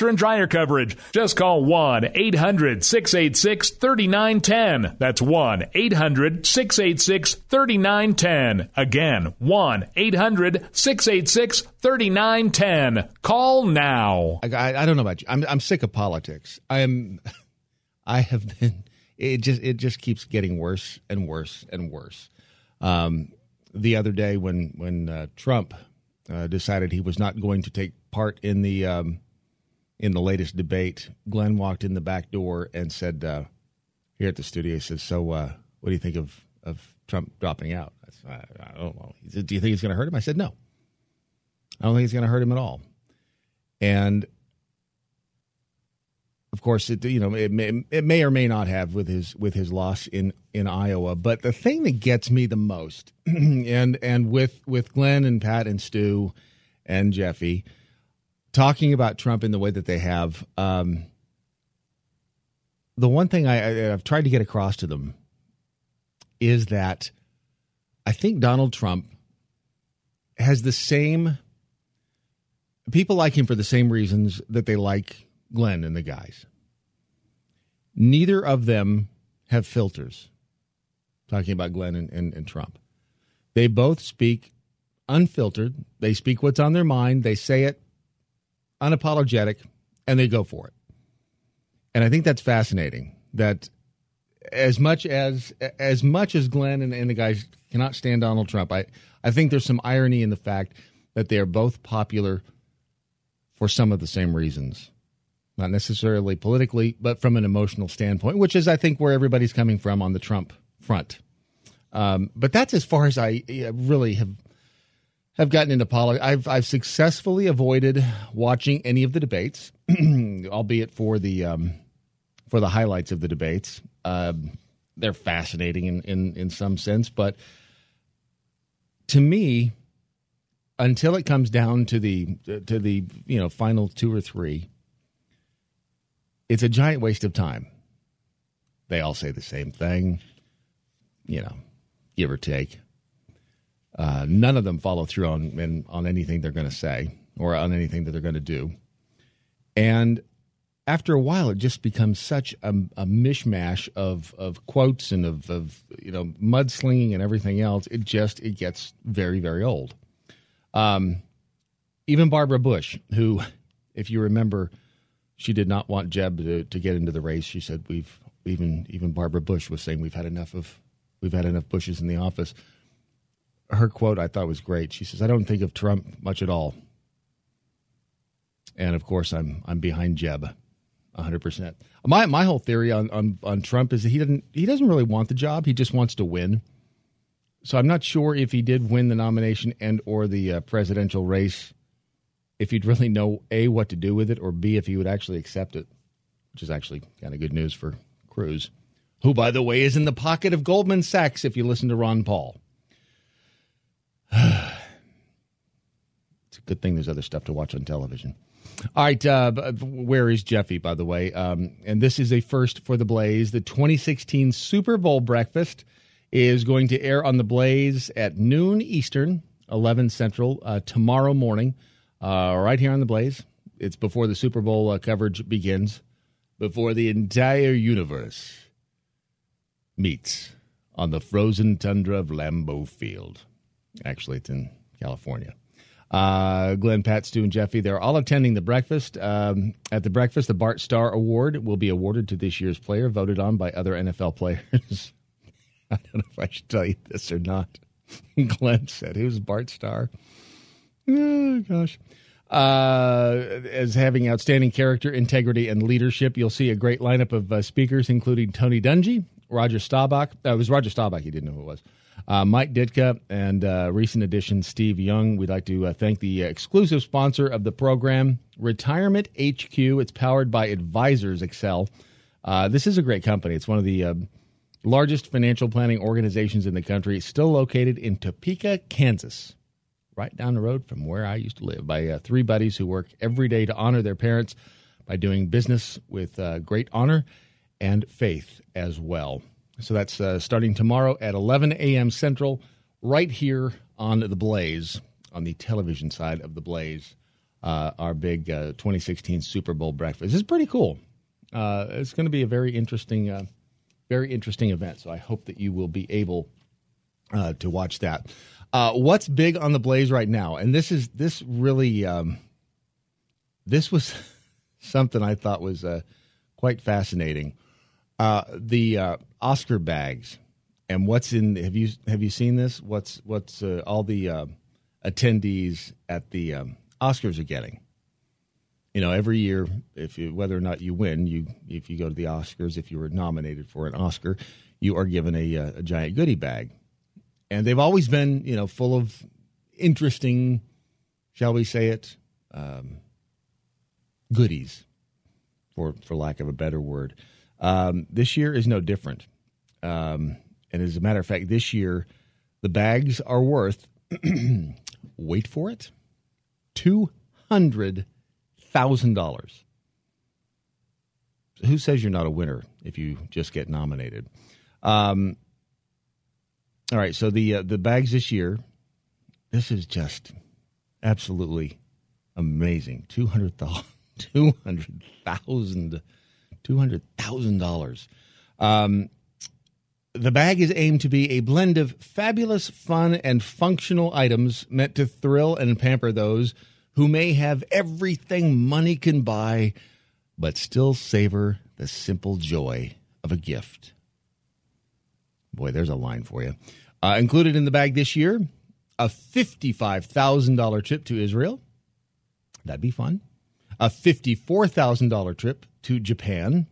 washer and dryer coverage. Just call 1 800 686 3910. That's 1 800 686 3910. Again, 1 800 686 3910. Call now. I, I don't know about you. I'm, I'm sick of politics. I am. I have been. It just it just keeps getting worse and worse and worse. Um, the other day when when uh, Trump uh, decided he was not going to take part in the um, in the latest debate, Glenn walked in the back door and said, uh, here at the studio, he says, "So, uh, what do you think of of Trump dropping out?" I, said, I, I don't know. He said, "Do you think he's going to hurt him?" I said, "No, I don't think he's going to hurt him at all." And of course, it you know it may, it may or may not have with his with his loss in in Iowa. But the thing that gets me the most, and and with with Glenn and Pat and Stu and Jeffy talking about Trump in the way that they have, um, the one thing I, have tried to get across to them is that I think Donald Trump has the same people like him for the same reasons that they like Glenn and the guys. Neither of them have filters. Talking about Glenn and, and, and Trump. They both speak unfiltered. They speak what's on their mind. They say it unapologetic, and they go for it. And I think that's fascinating. That as much as as much as Glenn and, and the guys cannot stand Donald Trump, I I think there's some irony in the fact that they are both popular for some of the same reasons. Not necessarily politically, but from an emotional standpoint, which is, I think, where everybody's coming from on the Trump front. Um, but that's as far as I really have have gotten into politics. I've I've successfully avoided watching any of the debates, albeit for the um, for the highlights of the debates. Uh, they're fascinating in, in in some sense, but to me, until it comes down to the to the you know final two or three, it's a giant waste of time. They all say the same thing, you know, give or take. Uh, none of them follow through on on anything they're going to say or on anything that they're going to do. And after a while, it just becomes such a, a mishmash of, of quotes and of, of you know mudslinging and everything else. It just it gets very very old. Um, even Barbara Bush, who, if you remember, she did not want Jeb to, to get into the race. She said we've even even Barbara Bush was saying we've had enough of we've had enough Bushes in the office her quote I thought was great. She says, "I don't think of Trump much at all." And of course, I'm I'm behind Jeb, 100. percent My my whole theory on, on on Trump is that he doesn't he doesn't really want the job. He just wants to win. So I'm not sure if he did win the nomination and or the uh, presidential race, if he'd really know a what to do with it, or b if he would actually accept it, which is actually kind of good news for Cruz, who by the way is in the pocket of Goldman Sachs. If you listen to Ron Paul. it's a good thing there's other stuff to watch on television. All right, uh, where is Jeffy, by the way? Um, and this is a first for the Blaze. The 2016 Super Bowl breakfast is going to air on the Blaze at noon Eastern, 11 Central, uh, tomorrow morning, uh, right here on the Blaze. It's before the Super Bowl uh, coverage begins, before the entire universe meets on the frozen tundra of Lambeau Field. Actually, it's in California. Uh, Glenn, Pat, Stu, and Jeffy, they're all attending the breakfast. Um, at the breakfast, the Bart Starr Award will be awarded to this year's player, voted on by other NFL players. I don't know if I should tell you this or not. Glenn said, Who's Bart Starr? Oh, gosh. Uh, as having outstanding character, integrity, and leadership, you'll see a great lineup of uh, speakers, including Tony Dungy, Roger Staubach. Uh, it was Roger Staubach. He didn't know who it was. Uh, Mike Ditka and uh, recent addition Steve Young. We'd like to uh, thank the exclusive sponsor of the program, Retirement HQ. It's powered by Advisors Excel. Uh, this is a great company. It's one of the uh, largest financial planning organizations in the country, still located in Topeka, Kansas, right down the road from where I used to live, by three buddies who work every day to honor their parents by doing business with great honor and faith as well. So that's uh, starting tomorrow at 11 a.m. Central, right here on the Blaze, on the television side of the Blaze, uh, our big uh, 2016 Super Bowl breakfast. This is pretty cool. Uh, it's going to be a very interesting, uh, very interesting event. So I hope that you will be able uh, to watch that. what's big on the Blaze right now? And this is this really, um, this was something I thought was quite fascinating. The Oscar bags and what's in have you have you seen this? What's what's uh, all the uh, attendees at the um, Oscars are getting. You know every year if you whether or not you win you if you go to the Oscars if you were nominated for an Oscar you are given a, uh, a giant goodie bag. And they've always been you know full of interesting shall we say it um, goodies for for lack of a better word um, this year is no different. Um, and as a matter of fact, this year the bags are worth, wait for it, $200,000. Who says you're not a winner if you just get nominated? Um, all right, so the uh, the bags this year, this is just absolutely amazing. Two hundred thousand, two hundred thousand $200,000. Um, the bag is aimed to be a blend of fabulous, fun, and functional items meant to thrill and pamper those who may have everything money can buy, but still savor the simple joy of a gift. Boy, there's a line for you. Uh, included in the bag this year, a $55,000 trip to Israel. That'd be fun. A $54,000 trip to Japan.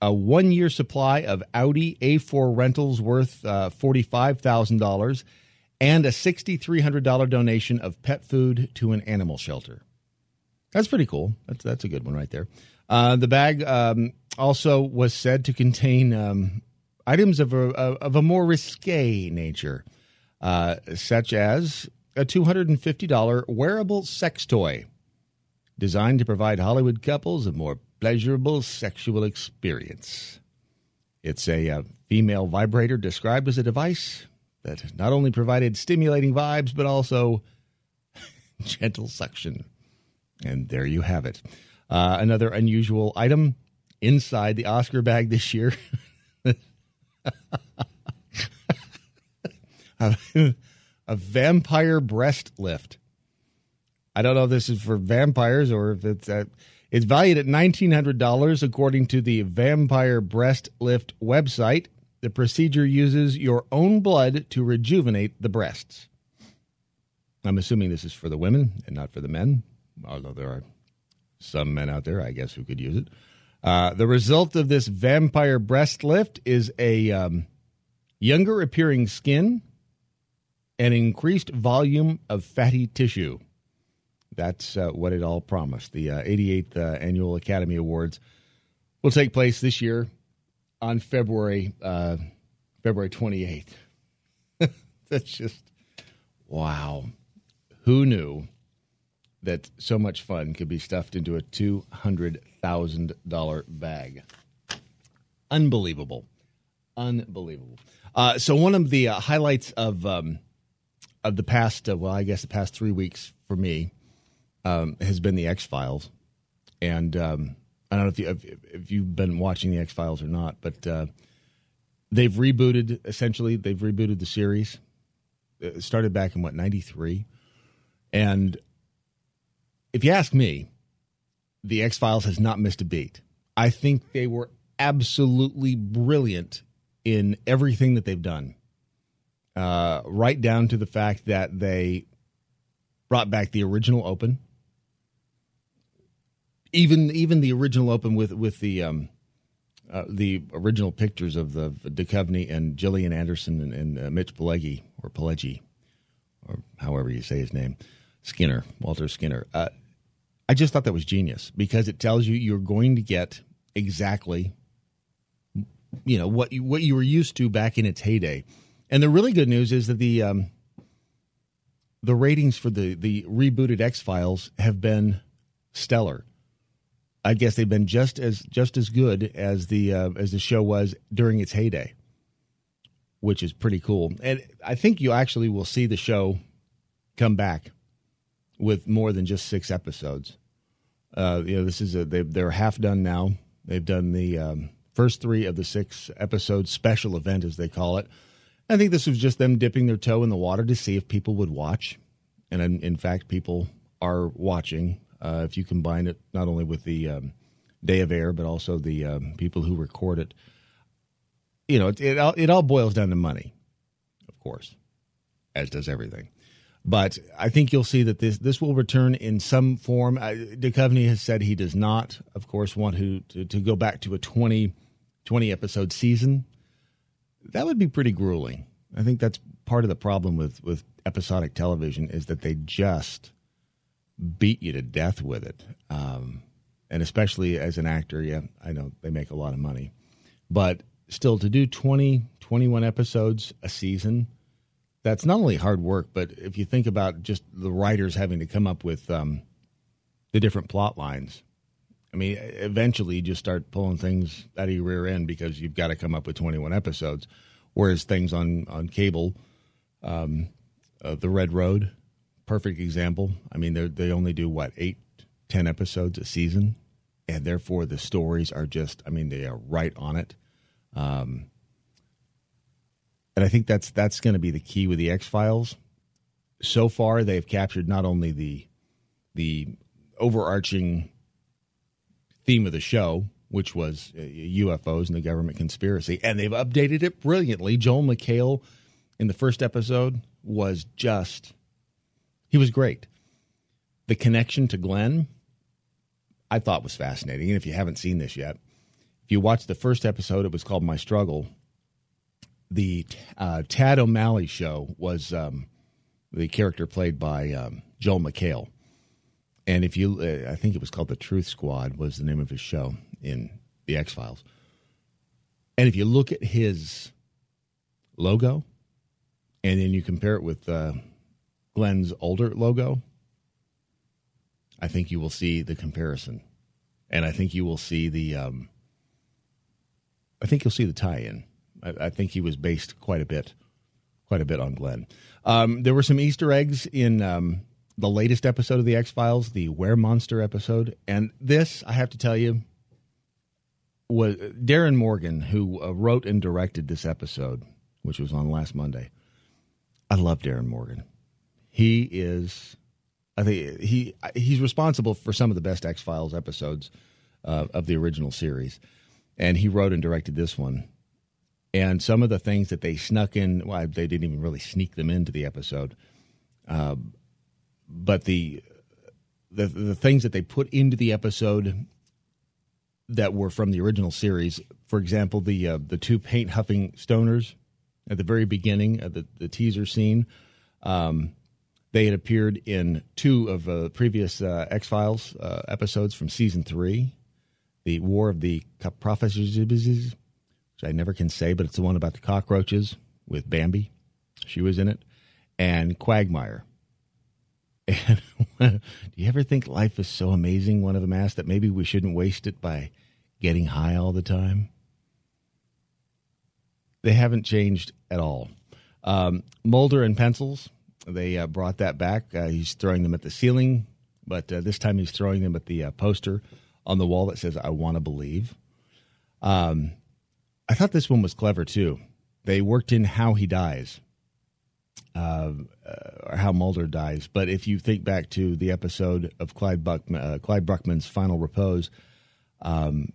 A one year supply of Audi A4 rentals worth uh, $45,000 and a $6,300 donation of pet food to an animal shelter. That's pretty cool. That's, that's a good one right there. Uh, the bag um, also was said to contain um, items of a, of a more risque nature, uh, such as a $250 wearable sex toy designed to provide Hollywood couples a more pleasurable sexual experience. It's a, a uh, female vibrator described as a device that not only provided stimulating vibes, but also gentle suction. And there you have it. Uh, another unusual item inside the Oscar bag this year. a, vampire breast lift. I don't know if this is for vampires or if it's at. It's valued at $1,900 according to the Vampire Breast Lift website. The procedure uses your own blood to rejuvenate the breasts. I'm assuming this is for the women and not for the men, although there are some men out there, I guess, who could use it. Uh, the result of this vampire breast lift is a um, younger appearing skin and increased volume of fatty tissue. That's uh, what it all promised. The uh, 88th uh, Annual Academy Awards will take place this year on February uh, February 28th. That's just wow. Who knew that so much fun could be stuffed into a $200,000 bag? Unbelievable. Unbelievable. Uh, so one of the uh, highlights of um, of the past, well, I guess the past three weeks for me um, has been the X Files, and um, I don't know if, you, if, if you've been watching the X Files or not, but uh, they've rebooted. Essentially, they've rebooted the series. It started back in what '93, and if you ask me, the X Files has not missed a beat. I think they were absolutely brilliant in everything that they've done. Uh, right down to the fact that they brought back the original Open. Even even the original Open with with the um, uh, the original pictures of the Duchovny and Gillian Anderson and, and uh, Mitch Pileggi or Pileggi, or however you say his name, Skinner, Walter Skinner. Uh, I just thought that was genius because it tells you you're going to get exactly, you know, what you, what you were used to back in its heyday. And the really good news is that the um, the ratings for the the rebooted X Files have been stellar. I guess they've been just as just as good as the uh, as the show was during its heyday, which is pretty cool. And I think you actually will see the show come back with more than just six episodes. Uh, you know, this is a they, they're half done now. They've done the um, first three of the six episode special event, as they call it. I think this was just them dipping their toe in the water to see if people would watch, and in, in fact, people are watching. Uh, if you combine it not only with the um, day of air, but also the um, people who record it, you know, it, it all, it all boils down to money, of course, as does everything. But I think you'll see that this this will return in some form. Duchovny has said he does not, of course, want to, to, to go back to a 20, 20 episode season. That would be pretty grueling. I think that's part of the problem with, with episodic television is that they just beat you to death with it. Um, and especially as an actor, yeah, I know they make a lot of money. But still, to do 20, 21 episodes a season, that's not only hard work, but if you think about just the writers having to come up with um, the different plot lines, I mean, eventually you just start pulling things out of your rear end because you've got to come up with 21 episodes. Whereas things on, on cable, um, uh, The Red Road, perfect example. I mean, they only do what eight, ten episodes a season, and therefore the stories are just. I mean, they are right on it. Um, and I think that's that's going to be the key with the X Files. So far, they've captured not only the the overarching theme of the show, which was UFOs uh, and the government conspiracy, and they've updated it brilliantly. Joel McHale in the first episode was just he was great. The connection to Glenn, I thought was fascinating. And if you haven't seen this yet, if you watch the first episode, it was called My Struggle. The uh, Tad O'Malley show was um, the character played by um, Joel McHale. And if you, uh, I think it was called The Truth Squad, was the name of his show in The X Files. And if you look at his logo and then you compare it with uh, Glenn's older logo, I think you will see the comparison, and I think you will see the. Um, I think you'll see the tie-in. I, I, think he was based quite a bit, quite a bit on Glenn. Um, there were some Easter eggs in um, the latest episode of the X Files, the Were Monster episode, and this I have to tell you was Darin Morgan who uh, wrote and directed this episode, which was on last Monday. I love Darin Morgan. He is, I think he he's responsible for some of the best X Files episodes uh, of the original series, and he wrote and directed this one. And some of the things that they snuck in, well, they didn't even really sneak them into the episode, uh, but the, the the things that they put into the episode that were from the original series. For example, the uh, the two paint huffing stoners at the very beginning of the, the teaser scene. Um, they had appeared in two of the uh, previous uh, X Files uh, episodes from season three, the War of the Prophecies, which I never can say, but it's the one about the cockroaches with Bambi. She was in it, and Quagmire. And do you ever think life is so amazing? One of them asked that maybe we shouldn't waste it by getting high all the time. They haven't changed at all. Um, Mulder and pencils they uh, brought that back. Uh, he's throwing them at the ceiling, but uh, this time he's throwing them at the uh, poster on the wall that says, I want to believe. Um, I thought this one was clever too. They worked in how he dies, uh, or how Mulder dies. But if you think back to the episode of Clyde, Buckman, uh, Clyde Bruckman's Final Repose, um,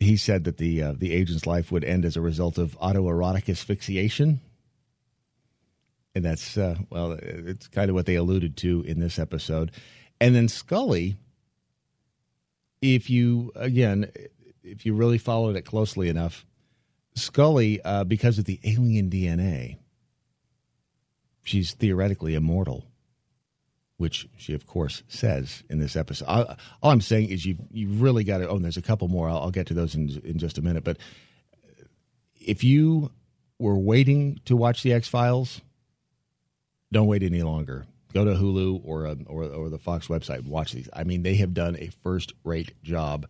he said that the the agent's life would end as a result of autoerotic asphyxiation and that's uh, well, it's kind of what they alluded to in this episode. And then Scully, if you again, if you really followed it closely enough, Scully, uh, because of the alien DNA, she's theoretically immortal, which she, of course, says in this episode. all I'm saying is you you really got to. Oh, there's a couple more. I'll, I'll get to those in in just a minute. But if you were waiting to watch the X Files, don't wait any longer. Go to Hulu or, uh, or or the Fox website. And watch these. I mean, they have done a first rate job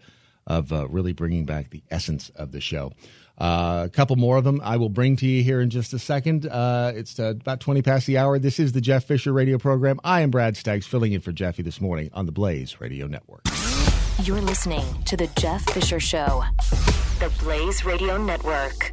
of uh, really bringing back the essence of the show. Uh, a couple more of them I will bring to you here in just a second. Uh, it's uh, about 20 past the hour. This is the Jeff Fisher radio program. I am Brad Staggs filling in for Jeffy this morning on the Blaze Radio Network. You're listening to the Jeff Fisher Show, the Blaze Radio Network.